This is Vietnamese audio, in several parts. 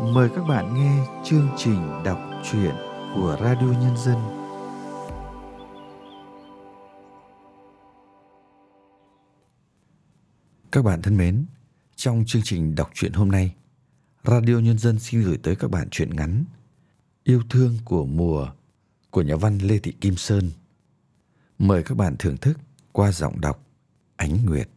mời các bạn nghe chương trình đọc truyện của Radio Nhân dân. Các bạn thân mến, trong chương trình đọc truyện hôm nay, Radio Nhân dân xin gửi tới các bạn truyện ngắn Yêu thương của mùa của nhà văn Lê Thị Kim Sơn. Mời các bạn thưởng thức qua giọng đọc Ánh Nguyệt.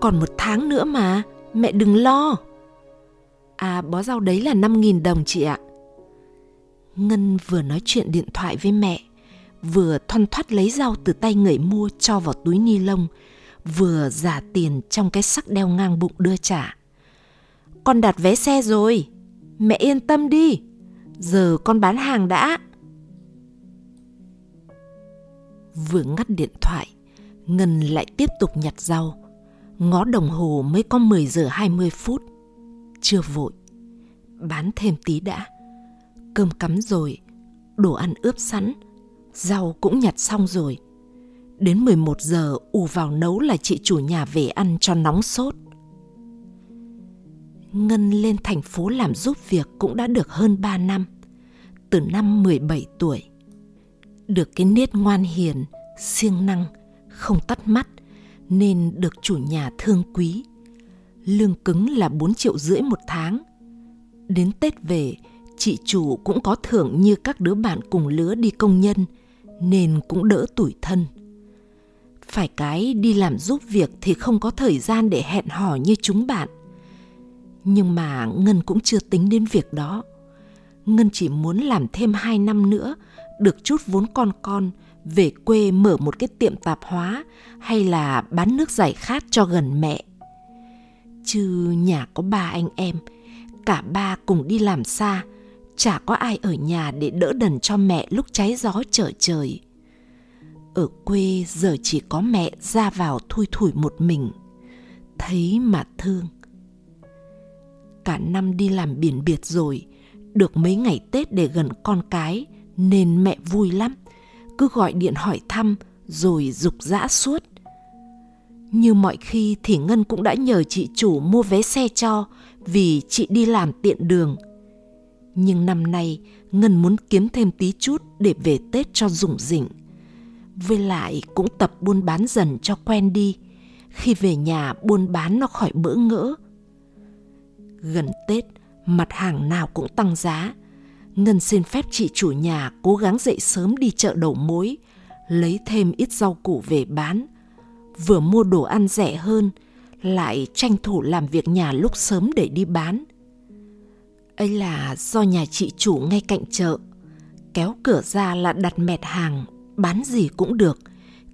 Còn một tháng nữa mà, mẹ đừng lo. À, bó rau đấy là 5.000 đồng chị ạ. Ngân vừa nói chuyện điện thoại với mẹ, vừa thoăn thoắt lấy rau từ tay người mua cho vào túi ni lông, vừa giả tiền trong cái sắc đeo ngang bụng đưa trả. Con đặt vé xe rồi, mẹ yên tâm đi, giờ con bán hàng đã. Vừa ngắt điện thoại, Ngân lại tiếp tục nhặt rau. Ngó đồng hồ mới có 10 giờ 20 phút. Chưa vội. Bán thêm tí đã. Cơm cắm rồi, đồ ăn ướp sẵn, rau cũng nhặt xong rồi. Đến 11 giờ ù vào nấu là chị chủ nhà về ăn cho nóng sốt. Ngân lên thành phố làm giúp việc cũng đã được hơn 3 năm, từ năm 17 tuổi. Được cái nết ngoan hiền, siêng năng, không tắt mắt nên được chủ nhà thương quý. Lương cứng là 4 triệu rưỡi một tháng. Đến Tết về, chị chủ cũng có thưởng như các đứa bạn cùng lứa đi công nhân nên cũng đỡ tủi thân. Phải cái đi làm giúp việc thì không có thời gian để hẹn hò như chúng bạn. Nhưng mà Ngân cũng chưa tính đến việc đó. Ngân chỉ muốn làm thêm 2 năm nữa, được chút vốn con con, về quê mở một cái tiệm tạp hóa hay là bán nước giải khát cho gần mẹ. Chứ nhà có ba anh em, cả ba cùng đi làm xa, chả có ai ở nhà để đỡ đần cho mẹ lúc cháy gió trở trời. Ở quê giờ chỉ có mẹ ra vào thui thủi một mình, thấy mà thương. Cả năm đi làm biển biệt rồi, được mấy ngày Tết để gần con cái nên mẹ vui lắm cứ gọi điện hỏi thăm rồi dục dã suốt. Như mọi khi thì Ngân cũng đã nhờ chị chủ mua vé xe cho vì chị đi làm tiện đường. Nhưng năm nay Ngân muốn kiếm thêm tí chút để về Tết cho rủng rỉnh. Với lại cũng tập buôn bán dần cho quen đi. Khi về nhà buôn bán nó khỏi bỡ ngỡ. Gần Tết, mặt hàng nào cũng tăng giá Ngân xin phép chị chủ nhà cố gắng dậy sớm đi chợ đầu mối, lấy thêm ít rau củ về bán. Vừa mua đồ ăn rẻ hơn, lại tranh thủ làm việc nhà lúc sớm để đi bán. ấy là do nhà chị chủ ngay cạnh chợ, kéo cửa ra là đặt mẹt hàng, bán gì cũng được,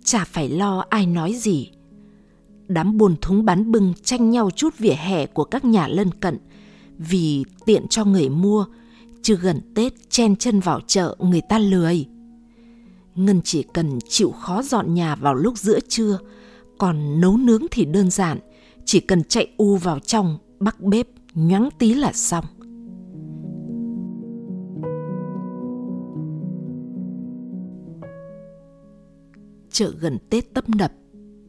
chả phải lo ai nói gì. Đám buồn thúng bán bưng tranh nhau chút vỉa hè của các nhà lân cận vì tiện cho người mua chứ gần Tết chen chân vào chợ người ta lười. Ngân chỉ cần chịu khó dọn nhà vào lúc giữa trưa, còn nấu nướng thì đơn giản, chỉ cần chạy u vào trong, bắt bếp, nhoáng tí là xong. Chợ gần Tết tấp nập,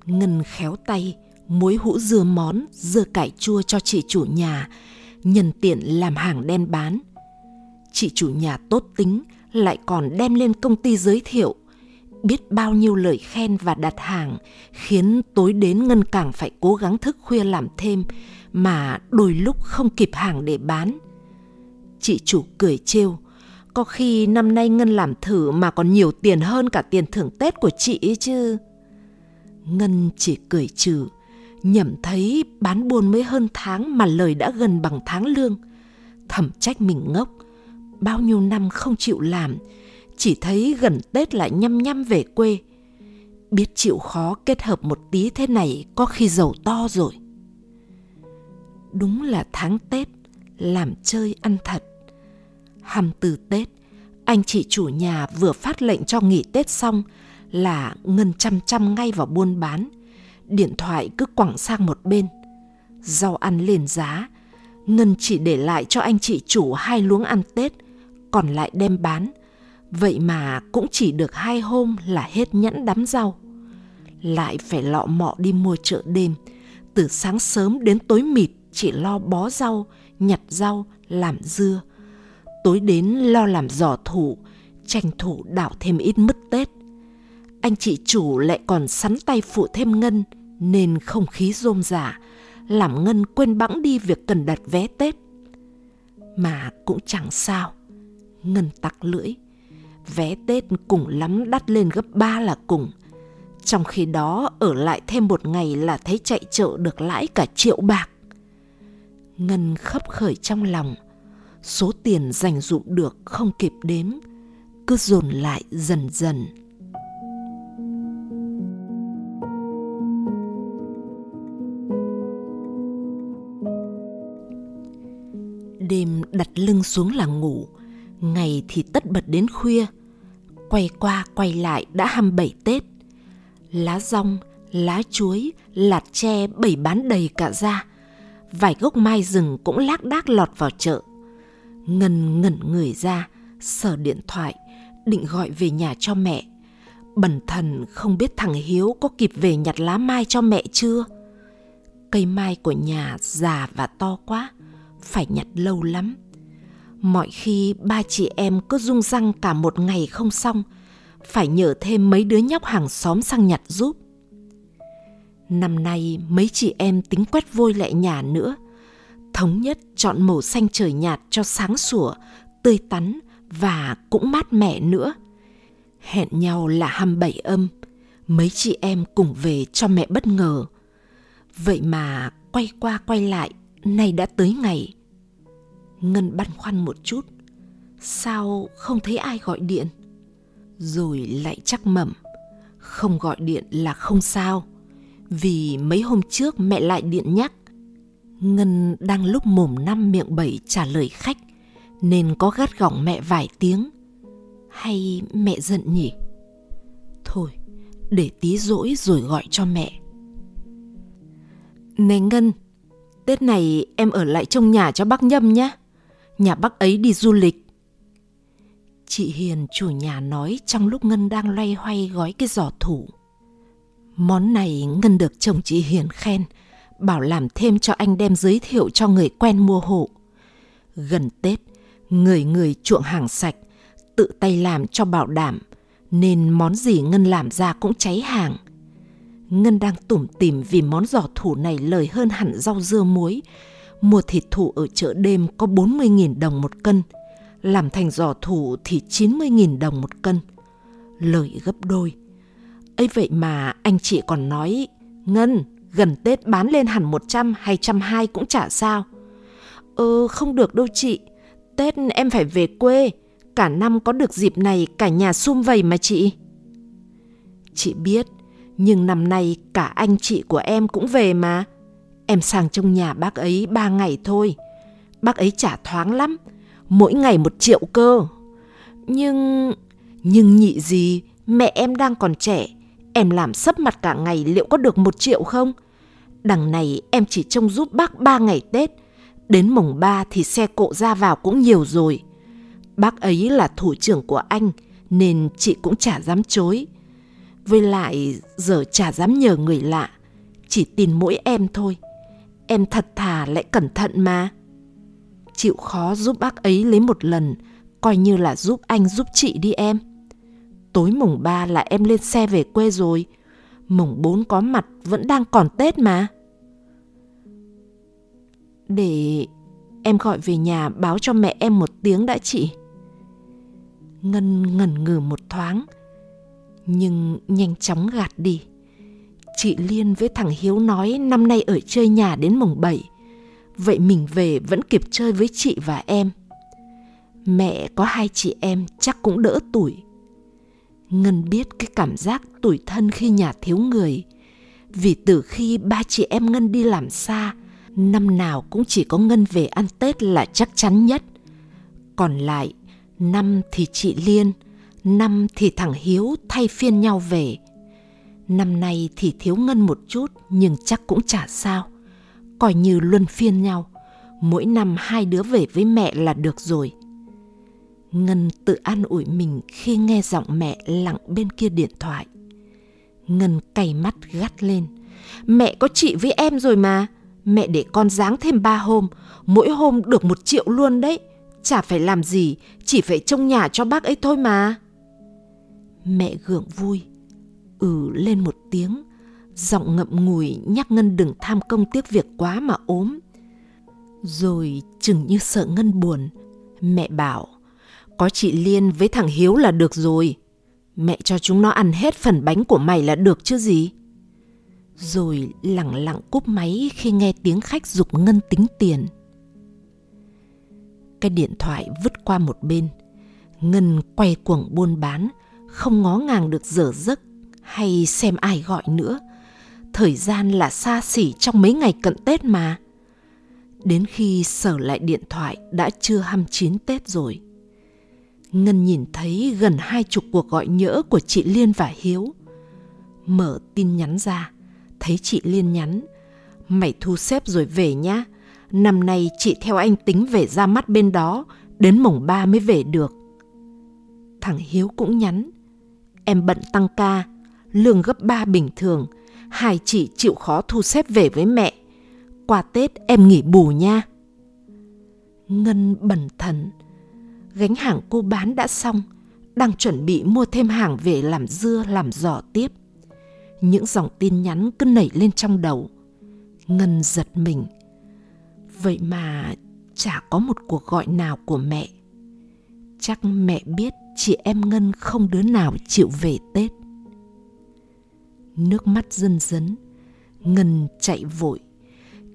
Ngân khéo tay, muối hũ dưa món, dưa cải chua cho chị chủ nhà, nhân tiện làm hàng đem bán – chị chủ nhà tốt tính lại còn đem lên công ty giới thiệu. Biết bao nhiêu lời khen và đặt hàng khiến tối đến ngân càng phải cố gắng thức khuya làm thêm mà đôi lúc không kịp hàng để bán. Chị chủ cười trêu có khi năm nay ngân làm thử mà còn nhiều tiền hơn cả tiền thưởng tết của chị ấy chứ ngân chỉ cười trừ. Nhẩm thấy bán buôn mới hơn tháng mà lời đã gần bằng tháng lương. Thầm trách mình ngốc. Bao nhiêu năm không chịu làm, chỉ thấy gần tết lại nhăm nhăm về quê. Biết chịu khó kết hợp một tí thế này có khi giàu to rồi. Đúng là tháng tết, làm chơi ăn thật. Hầm từ tết, anh chị chủ nhà vừa phát lệnh cho nghỉ tết xong là ngân chăm chăm ngay vào buôn bán điện thoại cứ quẳng sang một bên rau ăn lên giá Ngân chỉ để lại cho anh chị chủ hai luống ăn Tết, còn lại đem bán. Vậy mà cũng chỉ được hai hôm là hết nhẫn đắm rau. Lại phải lọ mọ đi mua chợ đêm, từ sáng sớm đến tối mịt chỉ lo bó rau, nhặt rau, làm dưa. Tối đến lo làm giỏ thủ, tranh thủ đảo thêm ít mứt Tết. Anh chị chủ lại còn sắn tay phụ thêm Ngân nên không khí rôm rả, làm Ngân quên bẵng đi việc cần đặt vé Tết. Mà cũng chẳng sao, Ngân tặc lưỡi. Vé Tết cùng lắm đắt lên gấp ba là cùng. Trong khi đó ở lại thêm một ngày là thấy chạy chợ được lãi cả triệu bạc. Ngân khấp khởi trong lòng, số tiền dành dụm được không kịp đếm, cứ dồn lại dần dần. Đêm đặt lưng xuống là ngủ, ngày thì tất bật đến khuya. Quay qua quay lại đã hăm bảy Tết. Lá rong, lá chuối, lạt tre bày bán đầy cả ra. Vài gốc mai rừng cũng lác đác lọt vào chợ. Ngần ngẩn người ra, sở điện thoại, định gọi về nhà cho mẹ. Bần thần không biết thằng Hiếu có kịp về nhặt lá mai cho mẹ chưa. Cây mai của nhà già và to quá, phải nhặt lâu lắm. Mọi khi ba chị em cứ rung răng cả một ngày không xong, phải nhờ thêm mấy đứa nhóc hàng xóm sang nhặt giúp. Năm nay mấy chị em tính quét vôi lại nhà nữa. Thống nhất chọn màu xanh trời nhạt cho sáng sủa, tươi tắn và cũng mát mẻ nữa. Hẹn nhau là hăm bảy âm, mấy chị em cùng về cho mẹ bất ngờ. Vậy mà quay qua quay lại, nay đã tới ngày. Ngân băn khoăn một chút. Sao không thấy ai gọi điện? Rồi lại chắc mẩm. Không gọi điện là không sao. Vì mấy hôm trước mẹ lại điện nhắc. Ngân đang lúc mồm năm miệng bảy trả lời khách. Nên có gắt gỏng mẹ vài tiếng. Hay mẹ giận nhỉ? Thôi, để tí rỗi rồi gọi cho mẹ. Này Ngân, Tết này em ở lại trong nhà cho bác Nhâm nhé nhà bác ấy đi du lịch. Chị Hiền chủ nhà nói trong lúc Ngân đang loay hoay gói cái giỏ thủ. Món này Ngân được chồng chị Hiền khen, bảo làm thêm cho anh đem giới thiệu cho người quen mua hộ. Gần Tết, người người chuộng hàng sạch, tự tay làm cho bảo đảm, nên món gì Ngân làm ra cũng cháy hàng. Ngân đang tủm tỉm vì món giỏ thủ này lời hơn hẳn rau dưa muối, mua thịt thủ ở chợ đêm có 40.000 đồng một cân, làm thành giò thủ thì 90.000 đồng một cân. Lời gấp đôi. ấy vậy mà anh chị còn nói, Ngân, gần Tết bán lên hẳn 100 hay trăm hai cũng chả sao. Ờ, không được đâu chị. Tết em phải về quê. Cả năm có được dịp này cả nhà sum vầy mà chị. Chị biết, nhưng năm nay cả anh chị của em cũng về mà. Em sang trong nhà bác ấy ba ngày thôi. Bác ấy trả thoáng lắm, mỗi ngày một triệu cơ. Nhưng... Nhưng nhị gì, mẹ em đang còn trẻ, em làm sấp mặt cả ngày liệu có được một triệu không? Đằng này em chỉ trông giúp bác ba ngày Tết, đến mùng ba thì xe cộ ra vào cũng nhiều rồi. Bác ấy là thủ trưởng của anh, nên chị cũng chả dám chối. Với lại giờ chả dám nhờ người lạ, chỉ tin mỗi em thôi. Em thật thà lại cẩn thận mà. Chịu khó giúp bác ấy lấy một lần, coi như là giúp anh giúp chị đi em. Tối mùng 3 là em lên xe về quê rồi. Mùng 4 có mặt vẫn đang còn Tết mà. Để em gọi về nhà báo cho mẹ em một tiếng đã chị. Ngân ngẩn ngừ một thoáng, nhưng nhanh chóng gạt đi. Chị Liên với thằng Hiếu nói năm nay ở chơi nhà đến mùng 7. Vậy mình về vẫn kịp chơi với chị và em. Mẹ có hai chị em chắc cũng đỡ tuổi. Ngân biết cái cảm giác tủi thân khi nhà thiếu người. Vì từ khi ba chị em Ngân đi làm xa, năm nào cũng chỉ có Ngân về ăn Tết là chắc chắn nhất. Còn lại, năm thì chị Liên, năm thì thằng Hiếu thay phiên nhau về Năm nay thì thiếu ngân một chút nhưng chắc cũng chả sao. Coi như luân phiên nhau. Mỗi năm hai đứa về với mẹ là được rồi. Ngân tự an ủi mình khi nghe giọng mẹ lặng bên kia điện thoại. Ngân cay mắt gắt lên. Mẹ có chị với em rồi mà. Mẹ để con dáng thêm ba hôm. Mỗi hôm được một triệu luôn đấy. Chả phải làm gì, chỉ phải trông nhà cho bác ấy thôi mà. Mẹ gượng vui, ừ lên một tiếng, giọng ngậm ngùi nhắc Ngân đừng tham công tiếc việc quá mà ốm. Rồi chừng như sợ Ngân buồn, mẹ bảo, có chị Liên với thằng Hiếu là được rồi. Mẹ cho chúng nó ăn hết phần bánh của mày là được chứ gì. Rồi lặng lặng cúp máy khi nghe tiếng khách dục Ngân tính tiền. Cái điện thoại vứt qua một bên. Ngân quay cuồng buôn bán, không ngó ngàng được dở giấc hay xem ai gọi nữa. Thời gian là xa xỉ trong mấy ngày cận Tết mà. Đến khi sở lại điện thoại đã chưa hăm chín Tết rồi. Ngân nhìn thấy gần hai chục cuộc gọi nhỡ của chị Liên và Hiếu. Mở tin nhắn ra, thấy chị Liên nhắn. Mày thu xếp rồi về nhá. Năm nay chị theo anh tính về ra mắt bên đó, đến mùng ba mới về được. Thằng Hiếu cũng nhắn. Em bận tăng ca, lương gấp ba bình thường, hai chị chịu khó thu xếp về với mẹ. Qua Tết em nghỉ bù nha. Ngân bẩn thần, gánh hàng cô bán đã xong, đang chuẩn bị mua thêm hàng về làm dưa làm giò tiếp. Những dòng tin nhắn cứ nảy lên trong đầu. Ngân giật mình. Vậy mà chả có một cuộc gọi nào của mẹ. Chắc mẹ biết chị em Ngân không đứa nào chịu về Tết. Nước mắt dân dấn, Ngân chạy vội.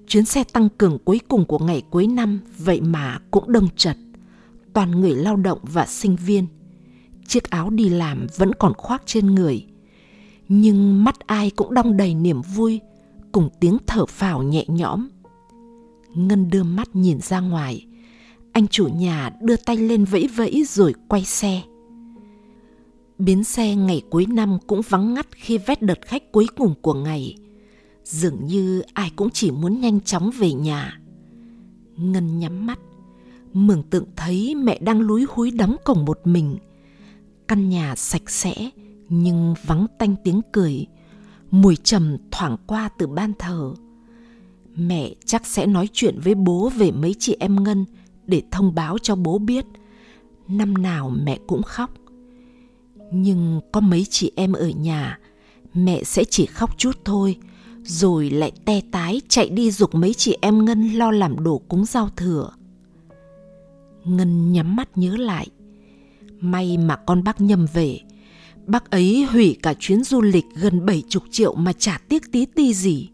Chuyến xe tăng cường cuối cùng của ngày cuối năm vậy mà cũng đông chật toàn người lao động và sinh viên. Chiếc áo đi làm vẫn còn khoác trên người. Nhưng mắt ai cũng đong đầy niềm vui, cùng tiếng thở phào nhẹ nhõm. Ngân đưa mắt nhìn ra ngoài. Anh chủ nhà đưa tay lên vẫy vẫy rồi quay xe. Bến xe ngày cuối năm cũng vắng ngắt khi vét đợt khách cuối cùng của ngày. Dường như ai cũng chỉ muốn nhanh chóng về nhà. Ngân nhắm mắt, mường tượng thấy mẹ đang lúi húi đóng cổng một mình. Căn nhà sạch sẽ nhưng vắng tanh tiếng cười. Mùi trầm thoảng qua từ ban thờ. Mẹ chắc sẽ nói chuyện với bố về mấy chị em ngân để thông báo cho bố biết. Năm nào mẹ cũng khóc nhưng có mấy chị em ở nhà mẹ sẽ chỉ khóc chút thôi rồi lại te tái chạy đi giục mấy chị em ngân lo làm đồ cúng giao thừa Ngân nhắm mắt nhớ lại. May mà con bác nhầm về. Bác ấy hủy cả chuyến du lịch gần bảy chục triệu mà chả tiếc tí ti gì.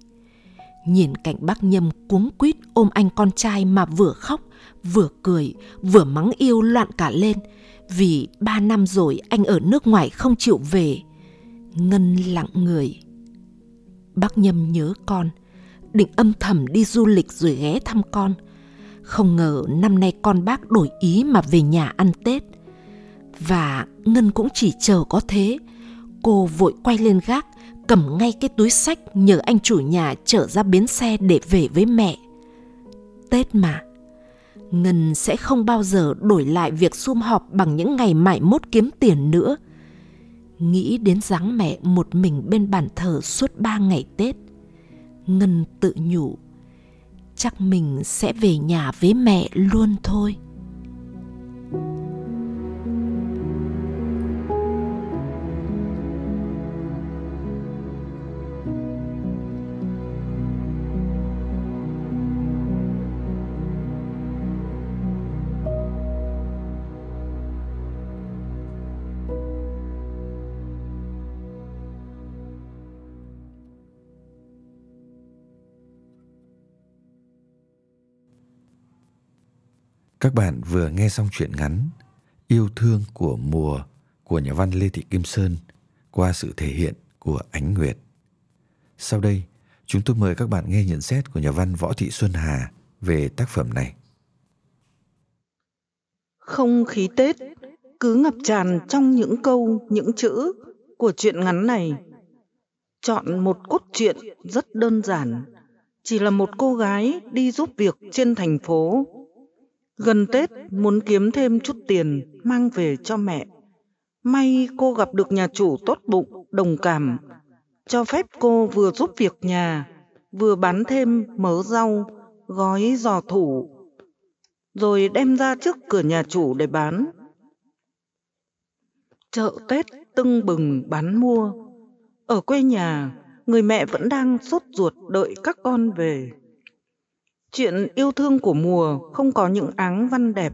Nhìn cảnh bác nhâm cuống quýt ôm anh con trai mà vừa khóc, vừa cười, vừa mắng yêu loạn cả lên. Vì ba năm rồi anh ở nước ngoài không chịu về. Ngân lặng người. Bác nhâm nhớ con, định âm thầm đi du lịch rồi ghé thăm con – không ngờ năm nay con bác đổi ý mà về nhà ăn Tết. Và Ngân cũng chỉ chờ có thế. Cô vội quay lên gác, cầm ngay cái túi sách nhờ anh chủ nhà chở ra bến xe để về với mẹ. Tết mà, Ngân sẽ không bao giờ đổi lại việc sum họp bằng những ngày mải mốt kiếm tiền nữa. Nghĩ đến dáng mẹ một mình bên bàn thờ suốt ba ngày Tết. Ngân tự nhủ, chắc mình sẽ về nhà với mẹ luôn thôi Các bạn vừa nghe xong truyện ngắn Yêu thương của mùa của nhà văn Lê Thị Kim Sơn qua sự thể hiện của Ánh Nguyệt. Sau đây, chúng tôi mời các bạn nghe nhận xét của nhà văn Võ Thị Xuân Hà về tác phẩm này. Không khí Tết cứ ngập tràn trong những câu, những chữ của truyện ngắn này. Chọn một cốt truyện rất đơn giản, chỉ là một cô gái đi giúp việc trên thành phố. Gần Tết muốn kiếm thêm chút tiền mang về cho mẹ. May cô gặp được nhà chủ tốt bụng, đồng cảm, cho phép cô vừa giúp việc nhà, vừa bán thêm mớ rau, gói giò thủ, rồi đem ra trước cửa nhà chủ để bán. Chợ Tết tưng bừng bán mua. Ở quê nhà, người mẹ vẫn đang sốt ruột đợi các con về. Chuyện yêu thương của mùa không có những áng văn đẹp,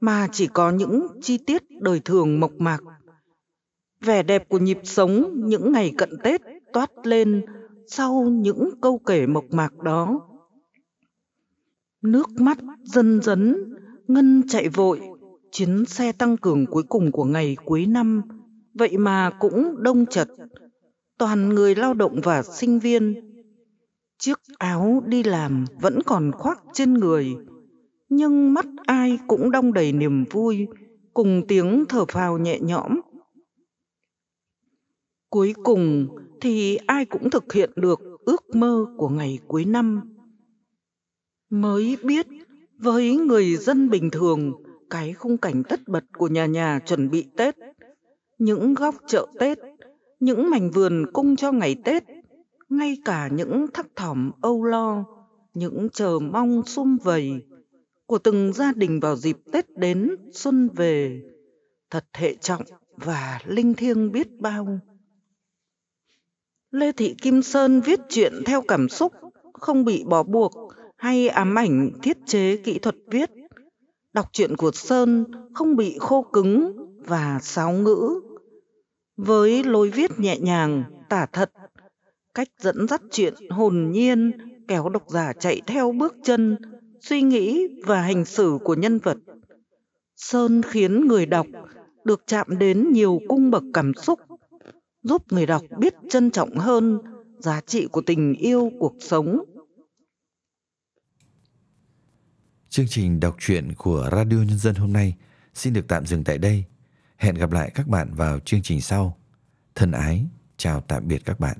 mà chỉ có những chi tiết đời thường mộc mạc. Vẻ đẹp của nhịp sống những ngày cận Tết toát lên sau những câu kể mộc mạc đó. Nước mắt dần dấn, Ngân chạy vội, chuyến xe tăng cường cuối cùng của ngày cuối năm, vậy mà cũng đông chật, toàn người lao động và sinh viên. Chiếc áo đi làm vẫn còn khoác trên người, nhưng mắt ai cũng đong đầy niềm vui, cùng tiếng thở phào nhẹ nhõm. Cuối cùng thì ai cũng thực hiện được ước mơ của ngày cuối năm. Mới biết với người dân bình thường, cái khung cảnh tất bật của nhà nhà chuẩn bị Tết, những góc chợ Tết, những mảnh vườn cung cho ngày Tết, ngay cả những thắc thỏm âu lo, những chờ mong sum vầy của từng gia đình vào dịp Tết đến xuân về, thật hệ trọng và linh thiêng biết bao. Lê Thị Kim Sơn viết chuyện theo cảm xúc, không bị bó buộc hay ám ảnh thiết chế kỹ thuật viết. Đọc truyện của Sơn không bị khô cứng và sáo ngữ. Với lối viết nhẹ nhàng, tả thật, cách dẫn dắt chuyện hồn nhiên kéo độc giả chạy theo bước chân, suy nghĩ và hành xử của nhân vật. Sơn khiến người đọc được chạm đến nhiều cung bậc cảm xúc, giúp người đọc biết trân trọng hơn giá trị của tình yêu cuộc sống Chương trình đọc truyện của Radio Nhân dân hôm nay xin được tạm dừng tại đây. Hẹn gặp lại các bạn vào chương trình sau. Thân ái, chào tạm biệt các bạn.